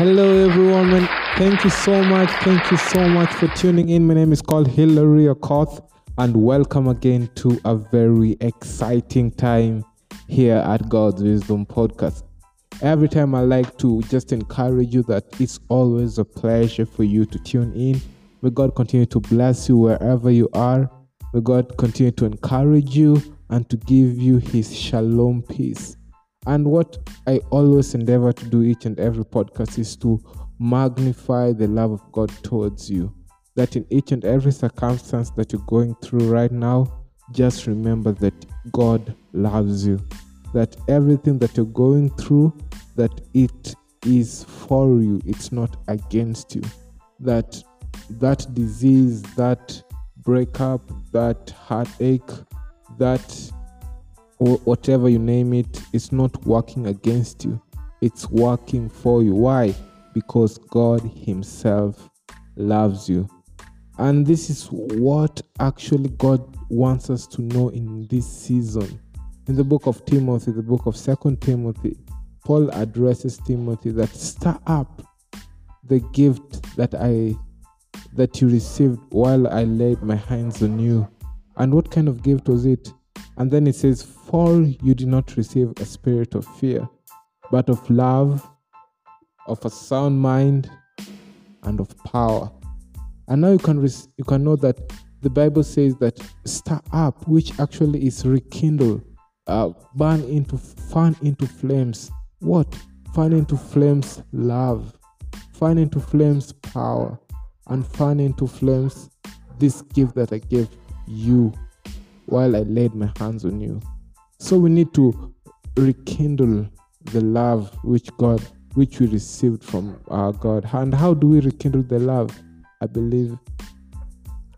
Hello, everyone. Thank you so much. Thank you so much for tuning in. My name is called Hilary Okoth, and welcome again to a very exciting time here at God's Wisdom Podcast. Every time I like to just encourage you that it's always a pleasure for you to tune in. May God continue to bless you wherever you are. May God continue to encourage you and to give you His shalom peace. And what I always endeavor to do each and every podcast is to magnify the love of God towards you. That in each and every circumstance that you're going through right now, just remember that God loves you. That everything that you're going through, that it is for you, it's not against you. That that disease, that breakup, that heartache, that or whatever you name it, it's not working against you. It's working for you. Why? Because God Himself loves you. And this is what actually God wants us to know in this season. In the book of Timothy, the book of Second Timothy, Paul addresses Timothy that stir up the gift that I that you received while I laid my hands on you. And what kind of gift was it? And then it says, For you did not receive a spirit of fear, but of love, of a sound mind, and of power. And now you can you can know that the Bible says that stir up, which actually is rekindle, uh, burn into fan into flames. What? Fan into flames love, fan into flames power, and fan into flames this gift that I gave you while I laid my hands on you. So we need to rekindle the love which God which we received from our God. And how do we rekindle the love? I believe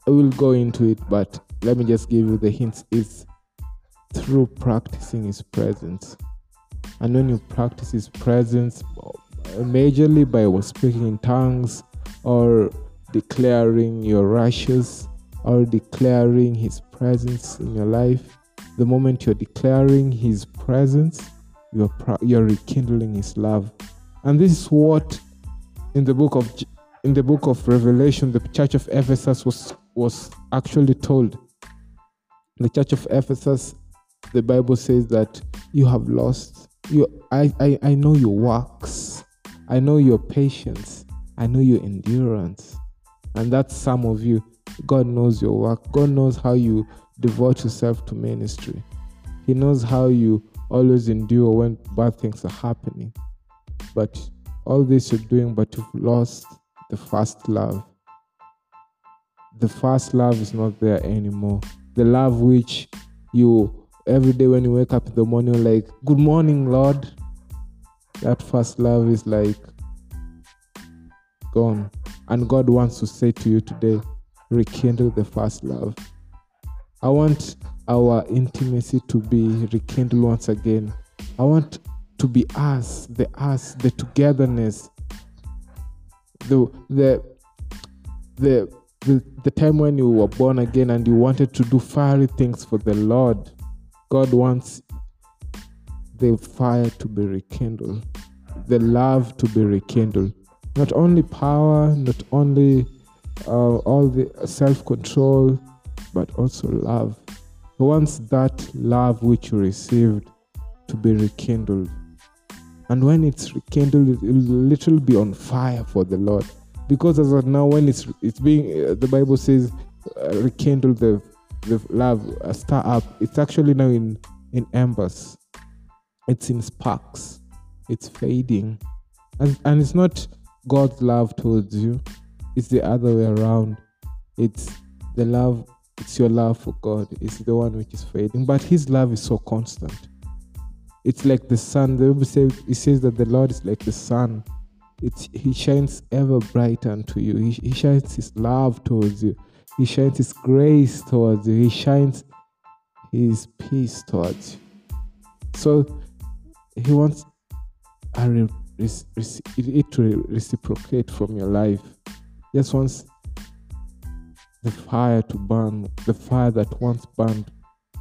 I will go into it, but let me just give you the hints is through practicing his presence. And when you practice his presence majorly by speaking in tongues or declaring your righteous or declaring his presence in your life. The moment you're declaring his presence you're you're rekindling his love. And this is what in the book of in the book of revelation the church of ephesus was was actually told. The church of ephesus the bible says that you have lost you i i, I know your works. I know your patience. I know your endurance. And that's some of you. God knows your work. God knows how you devote yourself to ministry. He knows how you always endure when bad things are happening. But all this you're doing, but you've lost the first love. The first love is not there anymore. The love which you every day when you wake up in the morning, like, Good morning, Lord. That first love is like gone. And God wants to say to you today, rekindle the first love. I want our intimacy to be rekindled once again. I want to be us, the us, the togetherness, the the the the, the time when you were born again and you wanted to do fiery things for the Lord. God wants the fire to be rekindled, the love to be rekindled not only power, not only uh, all the self control, but also love. He wants that love which you received to be rekindled. And when it's rekindled, it will literally be on fire for the Lord. Because as of now, when it's it's being, uh, the Bible says, uh, rekindle the the love, uh, up. It's actually now in in embers. It's in sparks. It's fading, and and it's not God's love towards you. It's the other way around. It's the love, it's your love for God. It's the one which is fading. But His love is so constant. It's like the sun. The Bible says, it says that the Lord is like the sun. It's, he shines ever bright unto you. He, he shines His love towards you. He shines His grace towards you. He shines His peace towards you. So He wants a it to reciprocate from your life. Just wants the fire to burn, the fire that once burned,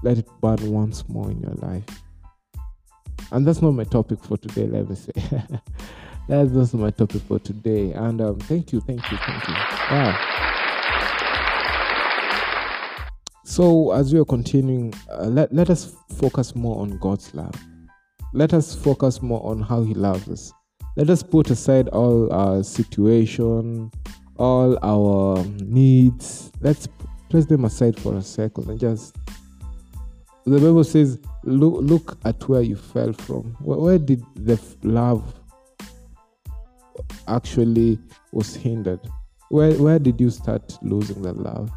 let it burn once more in your life. And that's not my topic for today, let me say. that's just my topic for today. And um, thank you, thank you, thank you. Yeah. So, as we are continuing, uh, let, let us focus more on God's love. Let us focus more on how He loves us. Let us put aside all our situation, all our needs. Let's place them aside for a second and just. The Bible says, look, look at where you fell from. Where, where did the love actually was hindered? Where, where did you start losing that love?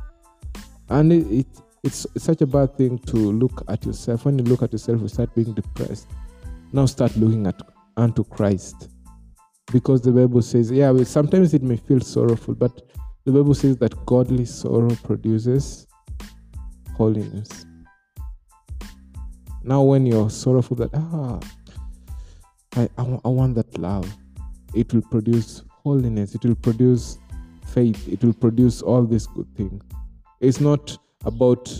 And it, it it's, such a bad thing to look at yourself. When you look at yourself, you start being depressed. Now start looking at unto Christ. Because the Bible says, yeah, well, sometimes it may feel sorrowful, but the Bible says that godly sorrow produces holiness. Now, when you're sorrowful, that, ah, I, I, I want that love, it will produce holiness, it will produce faith, it will produce all these good things. It's not about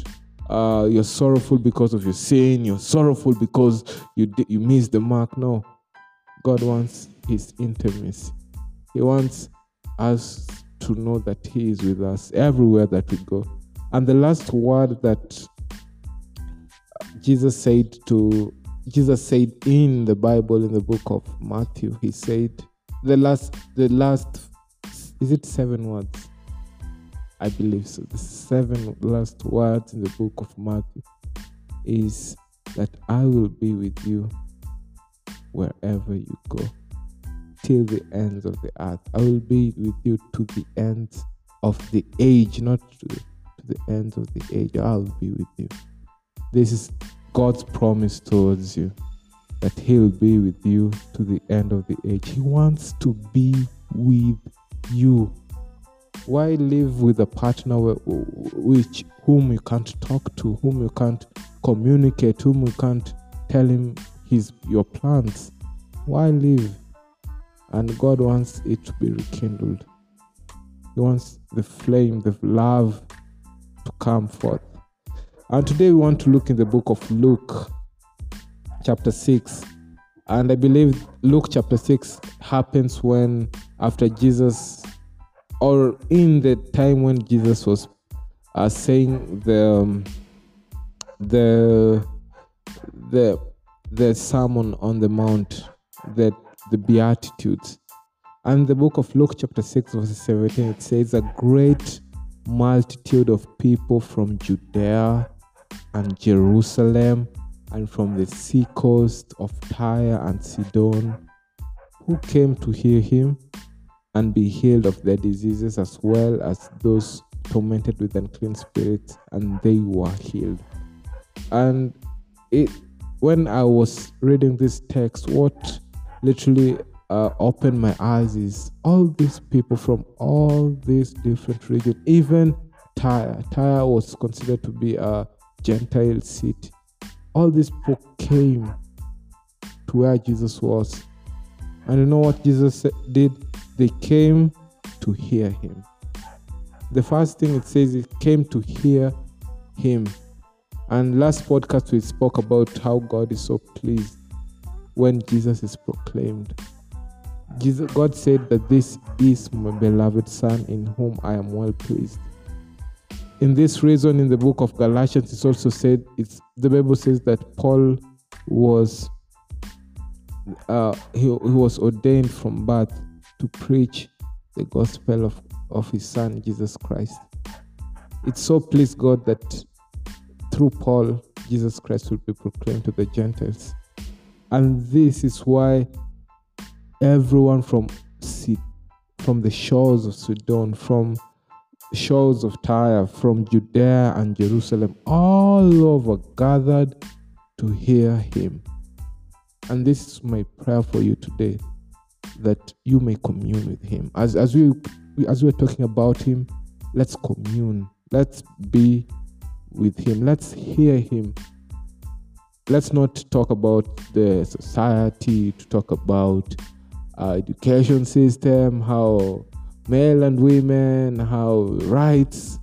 uh, you're sorrowful because of your sin, you're sorrowful because you you missed the mark. No, God wants His intimacy. He wants us to know that He is with us everywhere that we go. And the last word that Jesus said to Jesus said in the Bible in the book of Matthew, He said the last the last is it seven words? I believe so. The seven last words in the book of Matthew is that I will be with you wherever you go till the ends of the earth. I will be with you to the ends of the age, not to the, to the ends of the age. I'll be with you. This is God's promise towards you that He'll be with you to the end of the age. He wants to be with you why live with a partner which whom you can't talk to whom you can't communicate whom you can't tell him his your plans. Why live and god wants it to be rekindled. He wants the flame the love to come forth. And today we want to look in the book of luke chapter 6 and i believe luke chapter 6 happens when after jesus or in the time when Jesus was uh, saying the um, the the the sermon on the mount, that the beatitudes, and the book of Luke chapter six verse seventeen, it says a great multitude of people from Judea and Jerusalem and from the sea coast of Tyre and Sidon who came to hear him and be healed of their diseases as well as those tormented with unclean spirits, and they were healed. And it when I was reading this text, what literally uh, opened my eyes is all these people from all these different regions, even Tyre. Tyre was considered to be a Gentile city. All these people came to where Jesus was. And you know what Jesus did? they came to hear him. The first thing it says it came to hear him. And last podcast we spoke about how God is so pleased when Jesus is proclaimed. Jesus, God said that this is my beloved Son in whom I am well pleased. In this reason, in the book of Galatians, it's also said it's the Bible says that Paul was uh, he, he was ordained from birth to preach the gospel of, of his son Jesus Christ. It so pleased God that through Paul, Jesus Christ will be proclaimed to the Gentiles. And this is why everyone from from the shores of Sidon, from shores of Tyre, from Judea and Jerusalem, all over gathered to hear him. And this is my prayer for you today that you may commune with him. As as we as we're talking about him, let's commune. Let's be with him. Let's hear him. Let's not talk about the society, to talk about education system, how male and women, how rights,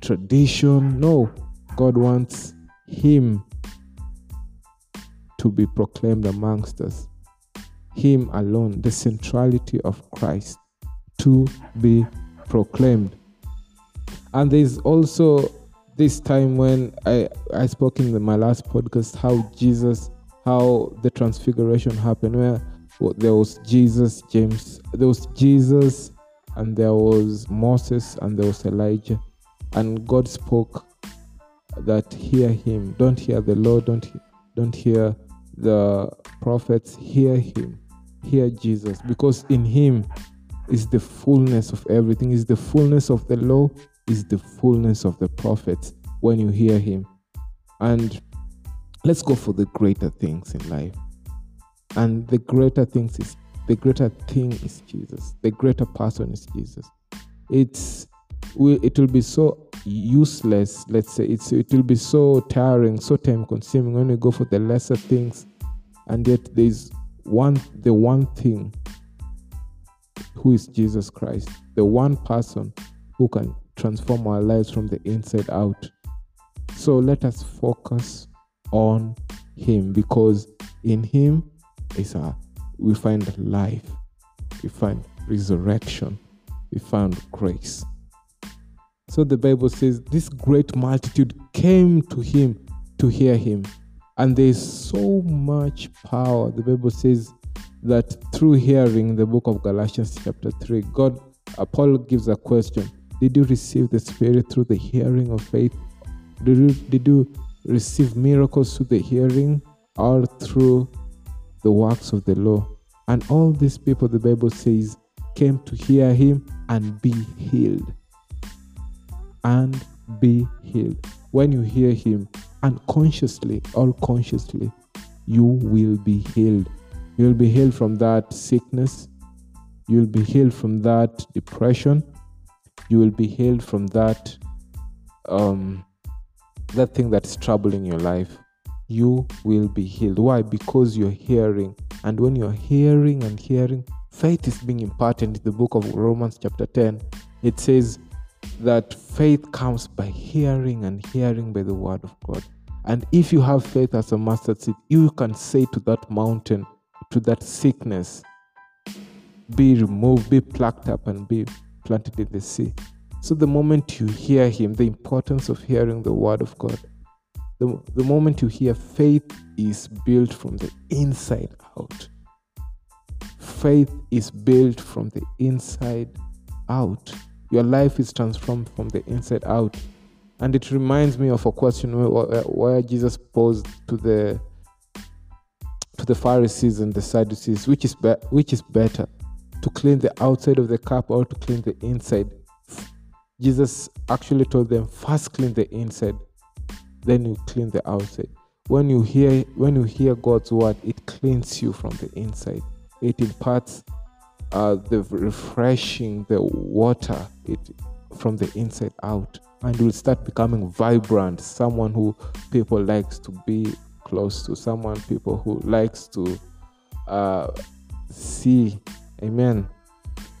tradition. No, God wants him to be proclaimed amongst us Him alone, the centrality of Christ to be proclaimed. And there's also this time when I, I spoke in the, my last podcast how Jesus, how the transfiguration happened, where well, there was Jesus, James, there was Jesus, and there was Moses, and there was Elijah. And God spoke that hear him. Don't hear the Lord, don't, don't hear the prophets, hear him, hear Jesus, because in him is the fullness of everything, is the fullness of the law, is the fullness of the prophet when you hear him. And let's go for the greater things in life. And the greater things is the greater thing is Jesus. The greater person is Jesus. It's it will be so useless. Let's say it's it will be so tiring, so time consuming when you go for the lesser things, and yet there's one the one thing who is Jesus Christ, the one person who can transform our lives from the inside out. So let us focus on Him because in Him is a we find life, we find resurrection, we find grace. So the Bible says this great multitude came to him to hear him. And there is so much power. The Bible says that through hearing the book of Galatians chapter 3, God Paul gives a question. Did you receive the Spirit through the hearing of faith? Did you, did you receive miracles through the hearing or through the works of the law? And all these people, the Bible says, came to hear him and be healed and be healed. When you hear Him unconsciously or consciously, you will be healed. You'll be healed from that sickness. You'll be healed from that depression. You will be healed from that um, that thing that's troubling your life. You will be healed. Why? Because you're hearing. And when you're hearing and hearing, faith is being imparted in the book of Romans, chapter 10. It says, that faith comes by hearing and hearing by the word of God. And if you have faith as a mustard seed, you can say to that mountain, to that sickness, be removed, be plucked up, and be planted in the sea. So the moment you hear Him, the importance of hearing the word of God, the, the moment you hear, faith is built from the inside out. Faith is built from the inside out. Your life is transformed from the inside out. And it reminds me of a question where, where Jesus posed to the to the Pharisees and the Sadducees, which is be- which is better, to clean the outside of the cup or to clean the inside. Jesus actually told them, first clean the inside, then you clean the outside. When you hear when you hear God's word, it cleans you from the inside. It imparts uh, the refreshing the water it from the inside out and you will start becoming vibrant someone who people likes to be close to someone people who likes to uh, see amen.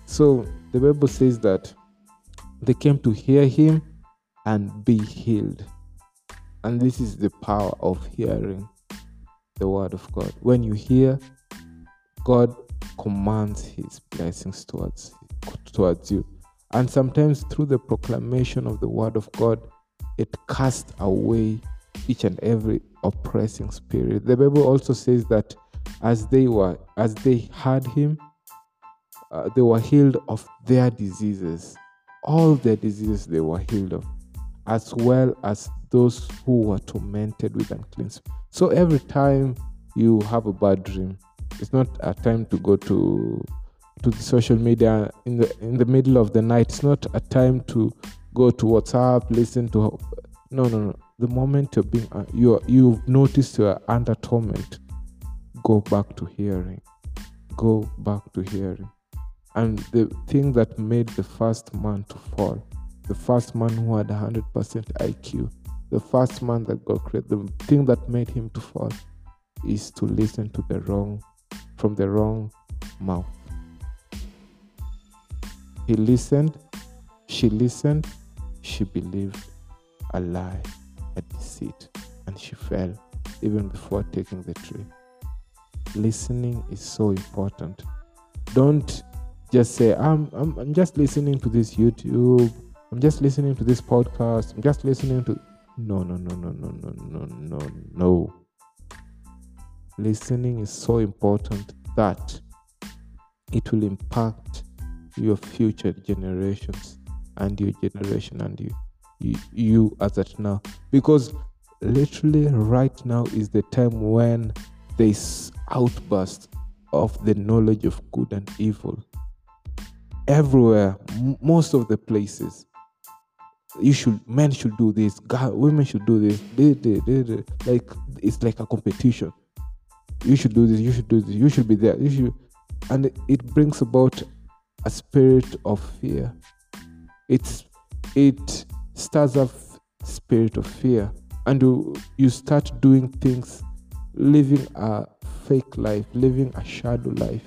So the bible says that they came to hear him and be healed. And this is the power of hearing the word of god. When you hear god commands his blessings towards towards you. And sometimes through the proclamation of the word of god it casts away each and every oppressing spirit. The bible also says that as they were as they heard him uh, they were healed of their diseases all their diseases they were healed of as well as those who were tormented with unclean so every time you have a bad dream it's not a time to go to to the social media in the in the middle of the night. It's not a time to go to WhatsApp, listen to. No, no, no. The moment you're being uh, you you've noticed you're under torment, go back to hearing. Go back to hearing. And the thing that made the first man to fall, the first man who had 100% IQ, the first man that got created, the thing that made him to fall is to listen to the wrong from the wrong mouth. He listened, she listened, she believed a lie, a deceit, and she fell even before taking the tree. listening is so important. Don't just say, I'm, I'm, I'm just listening to this YouTube, I'm just listening to this podcast, I'm just listening to. No, no, no, no, no, no, no, no, no. Listening is so important that it will impact your future generations and your generation and you you, you as at now because literally right now is the time when this outburst of the knowledge of good and evil everywhere m- most of the places. You should men should do this God, women should do this they, they, they, like it's like a competition. You should do this you should do this you should be there you should and it brings about a spirit of fear. It's it starts a spirit of fear and you, you start doing things living a fake life living a shadow life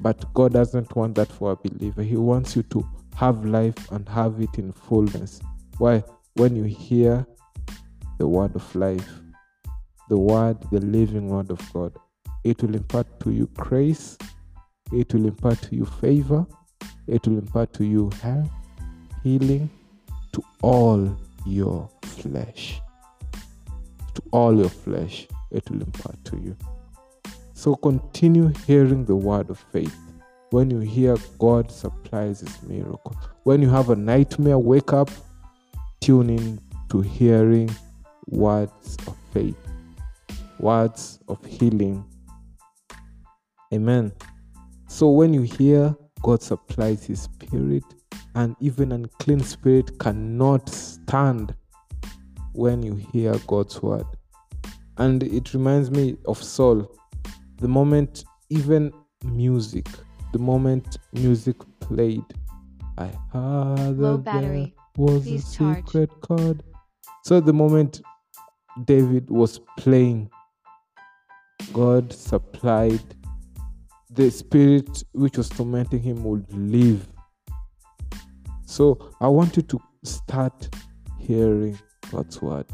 but god doesn't want that for a believer he wants you to have life and have it in fullness why when you hear the word of life the word the living word of god it will impart to you grace it will impart to you favor it will impart to you health healing to all your flesh. To all your flesh, it will impart to you. So continue hearing the word of faith. When you hear God supplies his miracle. When you have a nightmare, wake up, tune in to hearing words of faith, words of healing. Amen. So when you hear God supplies his spirit, and even unclean spirit cannot stand when you hear God's word. And it reminds me of Saul. The moment even music, the moment music played, I had Low battery. was Please a charge. secret chord. So the moment David was playing, God supplied the spirit which was tormenting him would leave. So I want you to start hearing God's word,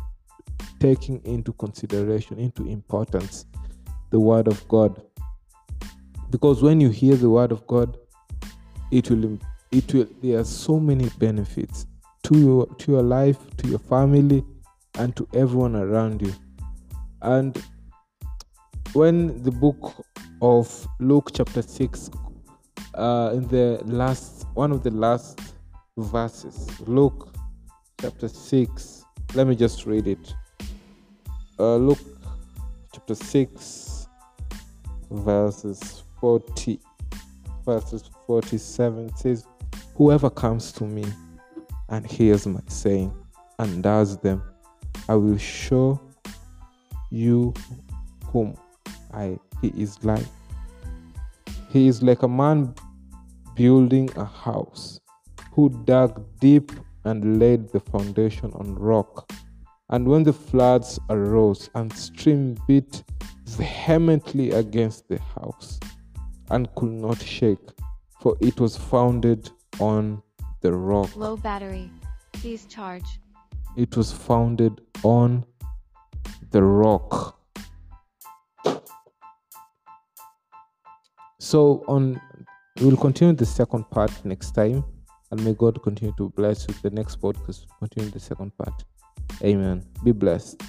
taking into consideration, into importance, the word of God. Because when you hear the word of God, it will it will there are so many benefits to your to your life, to your family, and to everyone around you. And when the book of Luke chapter 6 uh, in the last one of the last verses Luke chapter 6 let me just read it uh, Luke chapter 6 verses 40 verses 47 says whoever comes to me and hears my saying and does them I will show you whom I he is like he is like a man building a house who dug deep and laid the foundation on rock. And when the floods arose and stream beat vehemently against the house and could not shake, for it was founded on the rock. Low battery. Please charge. It was founded on the rock. So on we'll continue the second part next time and may God continue to bless you. The next podcast continue the second part. Amen. Be blessed.